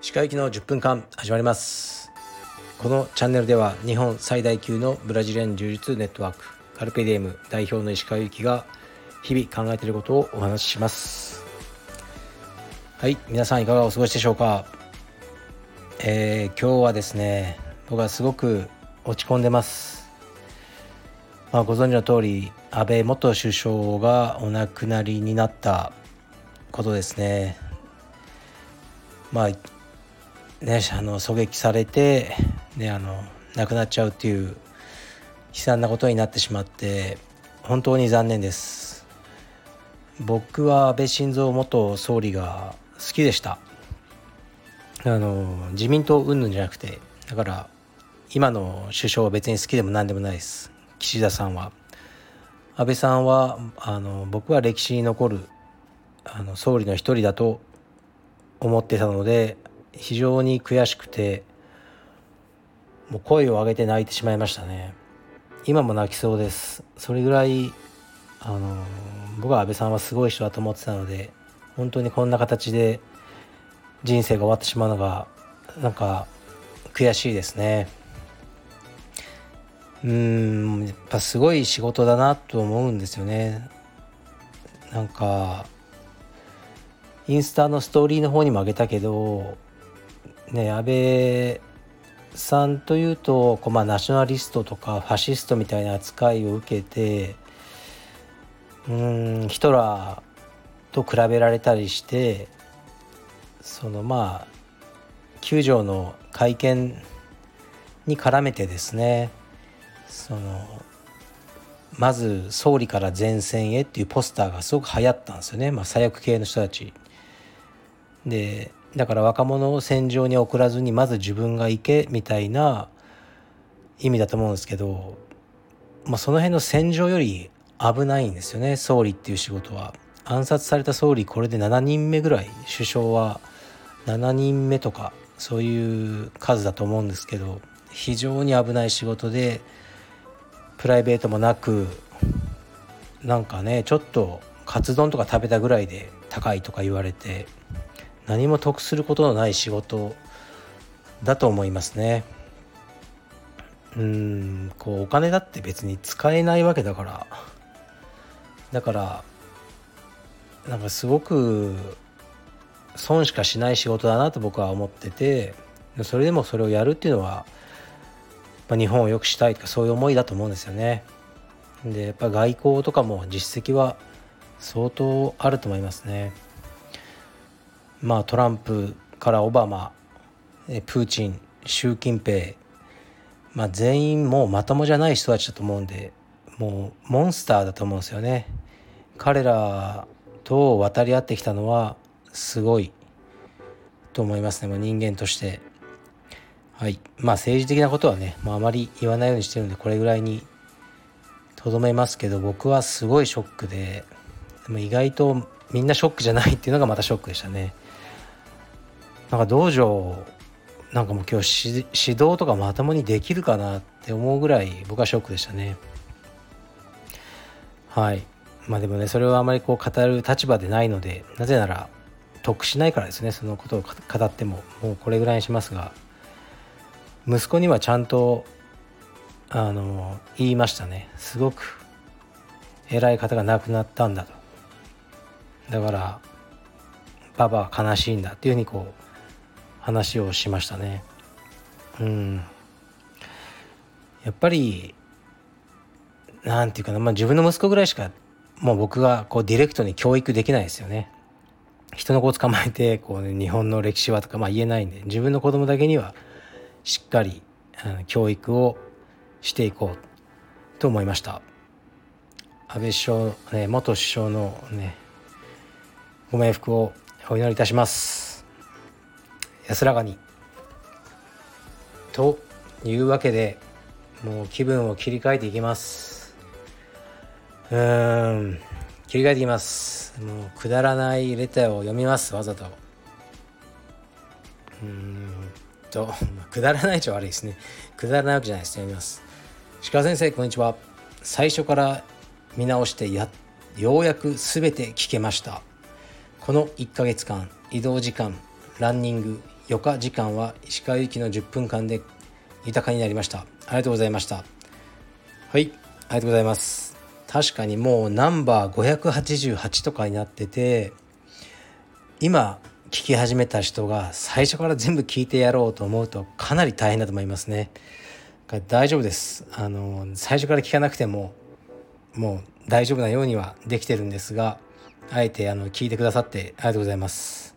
歯科行きの10分間始まります。このチャンネルでは日本最大級のブラジリアン柔術ネットワークカルペディエム代表の石川由紀が日々考えていることをお話しします。はい皆さんいかがお過ごしでしょうか？えー、今日はですね僕はすごく落ち込んでます。まあ、ご存知の通り安倍元首相がお亡くなりになったことですね。まあねあの狙撃されて、ね、あの亡くなっちゃうっていう悲惨なことになってしまって本当に残念です。僕は安倍晋三元総理が好きでした。あの自民党云々じゃなくてだから今の首相は別に好きでも何でもないです。岸田さんは。安倍さんはあの僕は歴史に残るあの総理の一人だと思ってたので非常に悔しくてもう声を上げて泣いてしまいましたね。今も泣きそうです。それぐらいあの僕は安倍さんはすごい人だと思ってたので本当にこんな形で人生が終わってしまうのがなんか悔しいですね。うんやっぱすごい仕事だなと思うんですよね。なんかインスタのストーリーの方にもあげたけどね安倍さんというとこう、まあ、ナショナリストとかファシストみたいな扱いを受けてうんヒトラーと比べられたりしてそのまあ9条の会見に絡めてですねそのまず総理から前線へっていうポスターがすごく流行ったんですよね、まあ、左翼系の人たち。でだから若者を戦場に送らずにまず自分が行けみたいな意味だと思うんですけど、まあ、その辺の戦場より危ないんですよね総理っていう仕事は。暗殺された総理これで7人目ぐらい首相は7人目とかそういう数だと思うんですけど非常に危ない仕事でプライベートもなくなんかねちょっとカツ丼とか食べたぐらいで高いとか言われて何も得することのない仕事だと思いますね。うんこうお金だって別に使えないわけだからだからなんかすごく損しかしない仕事だなと僕は思っててそれでもそれをやるっていうのはまあ、日本を良くしたいとかそういう思いだと思うんですよね。でやっぱ外交とかも実績は相当あると思いますね。まあトランプからオバマプーチン習近平、まあ、全員もうまともじゃない人たちだと思うんでもうモンスターだと思うんですよね。彼らと渡り合ってきたのはすごいと思いますねもう人間として。はい。まあ政治的なことはね、まあ、あまり言わないようにしてるんでこれぐらいにとどめますけど僕はすごいショックででも意外とみんなショックじゃないっていうのがまたショックでしたね。なんか道場なんかもう今日指導とかまともにできるかなって思うぐらい僕はショックでしたね。はい。まあでもねそれはあまりこう語る立場でないのでなぜなら得しないからですねそのことを語ってももうこれぐらいにしますが。息子にはちゃんとあの言いましたね。すごく偉い方が亡くなったんだと。だからパパは悲しいんだっていうふうにこう話をしましたね。うん。やっぱりなんていうかな、まあ、自分の息子ぐらいしかもう僕がこうディレクトに教育できないですよね。人の子を捕まえてこう、ね、日本の歴史はとかまあ言えないんで自分の子供だけにはしっかり教育をしていこうと思いました。安倍首相、ね、元首相のねご冥福をお祈りいたします。安らかにというわけでもう気分を切り替えていきます。うん切り替えていきます。もうくだらないレターを読みますわざと。うん。と、くだらないっちゃ悪いですね。くだらないわけじゃないです。読みます。鹿先生、こんにちは。最初から見直してやようやく全て聞けましたこの1ヶ月間移動時間ランニング余暇時間は石川行きの10分間で豊かになりましたありがとうございましたはいありがとうございます確かにもうナンバー588とかになってて今聞き始めた人が最初から全部聞いてやろうと思うとかなり大変だと思いますね。大丈夫です。あの最初から聞かなくてももう大丈夫なようにはできてるんですがあえてあの聞いてくださってありがとうございます。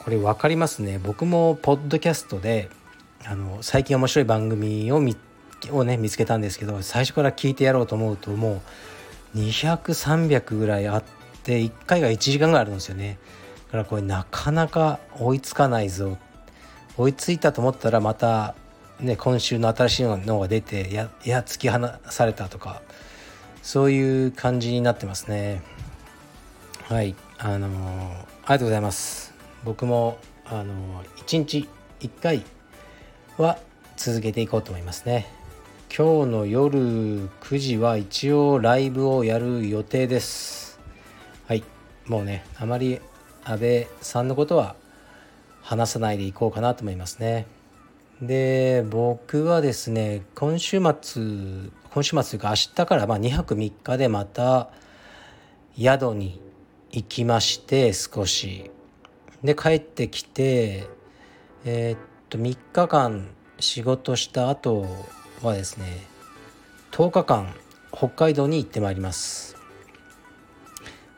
これ分かりますね。僕もポッドキャストであの最近面白い番組を見をね見つけたんですけど最初から聞いてやろうと思うともう200300ぐらいあって1回が1時間ぐらいあるんですよね。からこれなかなか追いつかないぞ。追いついたと思ったらまたね今週の新しいのが出てやや突き放されたとかそういう感じになってますね。はいあのー、ありがとうございます。僕もあのー、1日1回は続けていこうと思いますね。今日の夜9時は一応ライブをやる予定です。はいもうねあまり安倍さんのことは話さないでいこうかなと思いますね。で僕はですね今週末今週末というか明日からま2泊3日でまた宿に行きまして少し。で帰ってきてえー、っと3日間仕事した後はですね10日間北海道に行ってまいります。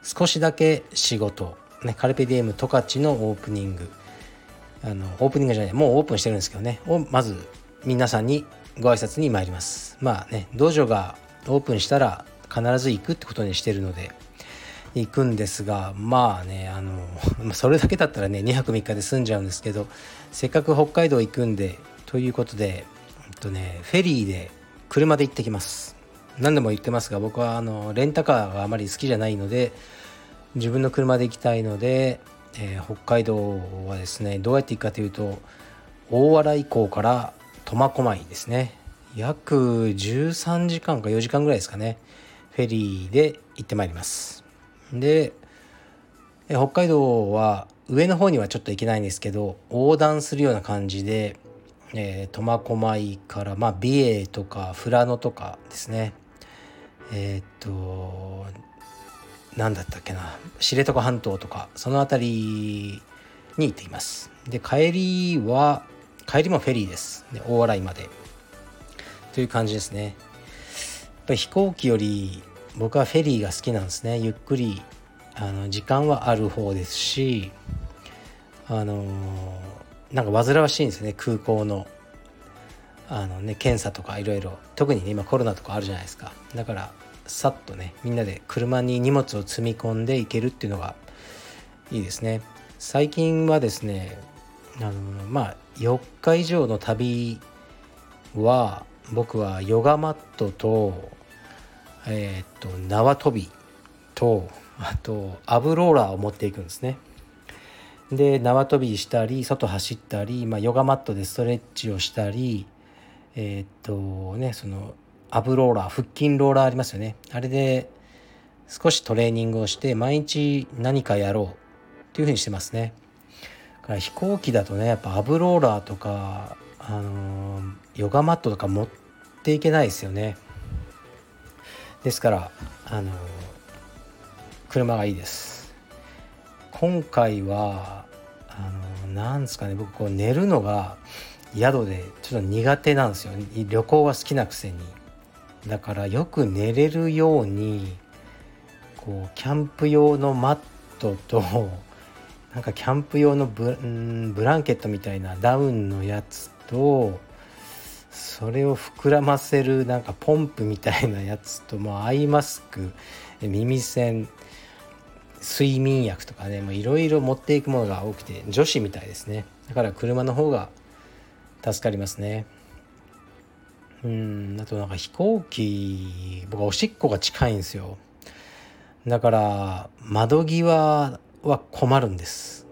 少しだけ仕事、ね、カルペディエム十勝のオープニング。あのオープニングじゃないもうオープンしてるんですけどね。をまず皆さんにご挨拶に参ります。まあね道場がオープンしたら必ず行くってことにしてるので行くんですがまあねあの それだけだったらね2泊3日で済んじゃうんですけどせっかく北海道行くんでということで、えっとね、フェリーで車で行ってきます。何でも言ってますが僕はあのレンタカーがあまり好きじゃないので自分の車で行きたいのでえー、北海道はですねどうやって行くかというと大洗港から苫小牧ですね。約13時間か4時間ぐらいですかねフェリーで行ってまいります。で北海道は上の方にはちょっと行けないんですけど横断するような感じで、苫小牧からまあ美瑛とか富良野とかですね。えー、っと何だったっけな知床半島とかその辺りに行っています。で帰りは帰りもフェリーです。大洗まで。という感じですね。やっぱり飛行機より僕はフェリーが好きなんですね。ゆっくりあの時間はある方ですしあのなんか煩わしいんですね。空港のあのね検査とかいろいろ。特にね今コロナとかあるじゃないですか。だからさっとねみんなで車に荷物を積み込んでいけるっていうのがいいですね。最近はですねあのまあ4日以上の旅は僕はヨガマットとえっ、と縄跳びとあとアブローラーを持っていくんですね。で縄跳びしたり外走ったり、まあ、ヨガマットでストレッチをしたりえっ、とねそのアブローラー腹筋ローラーありますよね。あれで少しトレーニングをして毎日何かやろうっていうふうにしてますね。から飛行機だとねやっぱアブローラーとかあのヨガマットとか持っていけないですよね。ですからあの車がいいです。今回はあのなんですかね僕こう寝るのが宿でちょっと苦手なんですよ。旅行は好きなくせに。だからよく寝れるようにこうキャンプ用のマットと なんかキャンプ用のブブランケットみたいなダウンのやつとそれを膨らませるなんかポンプみたいなやつともアイマスク耳栓睡眠薬とかねいろいろ持っていくものが多くて女子みたいですね。だから車の方が助かりますね。うんあとなんか飛行機僕はおしっこが近いんですよ。だから窓際は困るんです。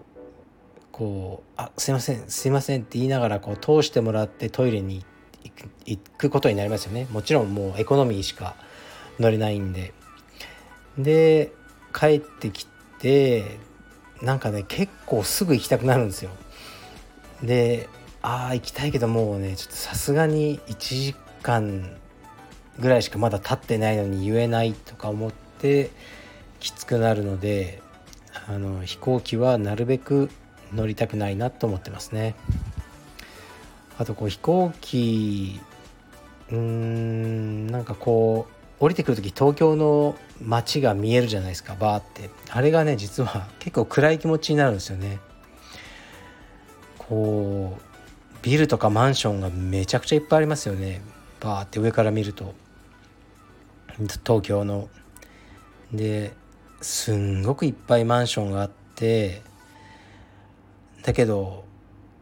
こう「あすいませんすいません」って言いながらこう通してもらってトイレに行くことになりますよね。もちろんもうエコノミーしか乗れないんで。で帰ってきてなんかね結構すぐ行きたくなるんですよ。でああ行きたいけどもうねちょっとさすがに1時間ぐらいしかまだ経ってないのに言えないとか思ってきつくなるのであの飛行機はなるべく乗りたくないなと思ってますね。あとこう飛行機うーんなんかこう降りてくる時東京の街が見えるじゃないですかバーって。あれがね実は結構暗い気持ちになるんですよね。こうビルとかマンションがめちゃくちゃいっぱいありますよね。バーって上から見ると。東京の。ですんごくいっぱいマンションがあって。だけど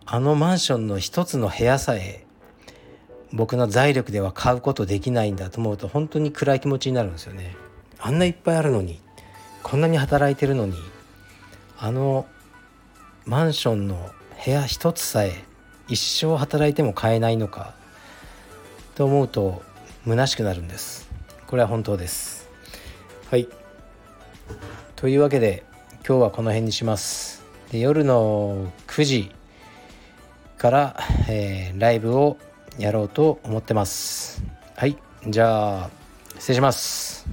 あのマンションの一つの部屋さえ僕の財力では買うことできないんだと思うと本当に暗い気持ちになるんですよね。あんないっぱいあるのにこんなに働いてるのにあのマンションの部屋一つさえ一生働いても買えないのかと思うと虚しくなるんです。これは本当です。はい。というわけで今日はこの辺にします。で夜の9時から、えー、ライブをやろうと思ってます。はい。じゃあ失礼します。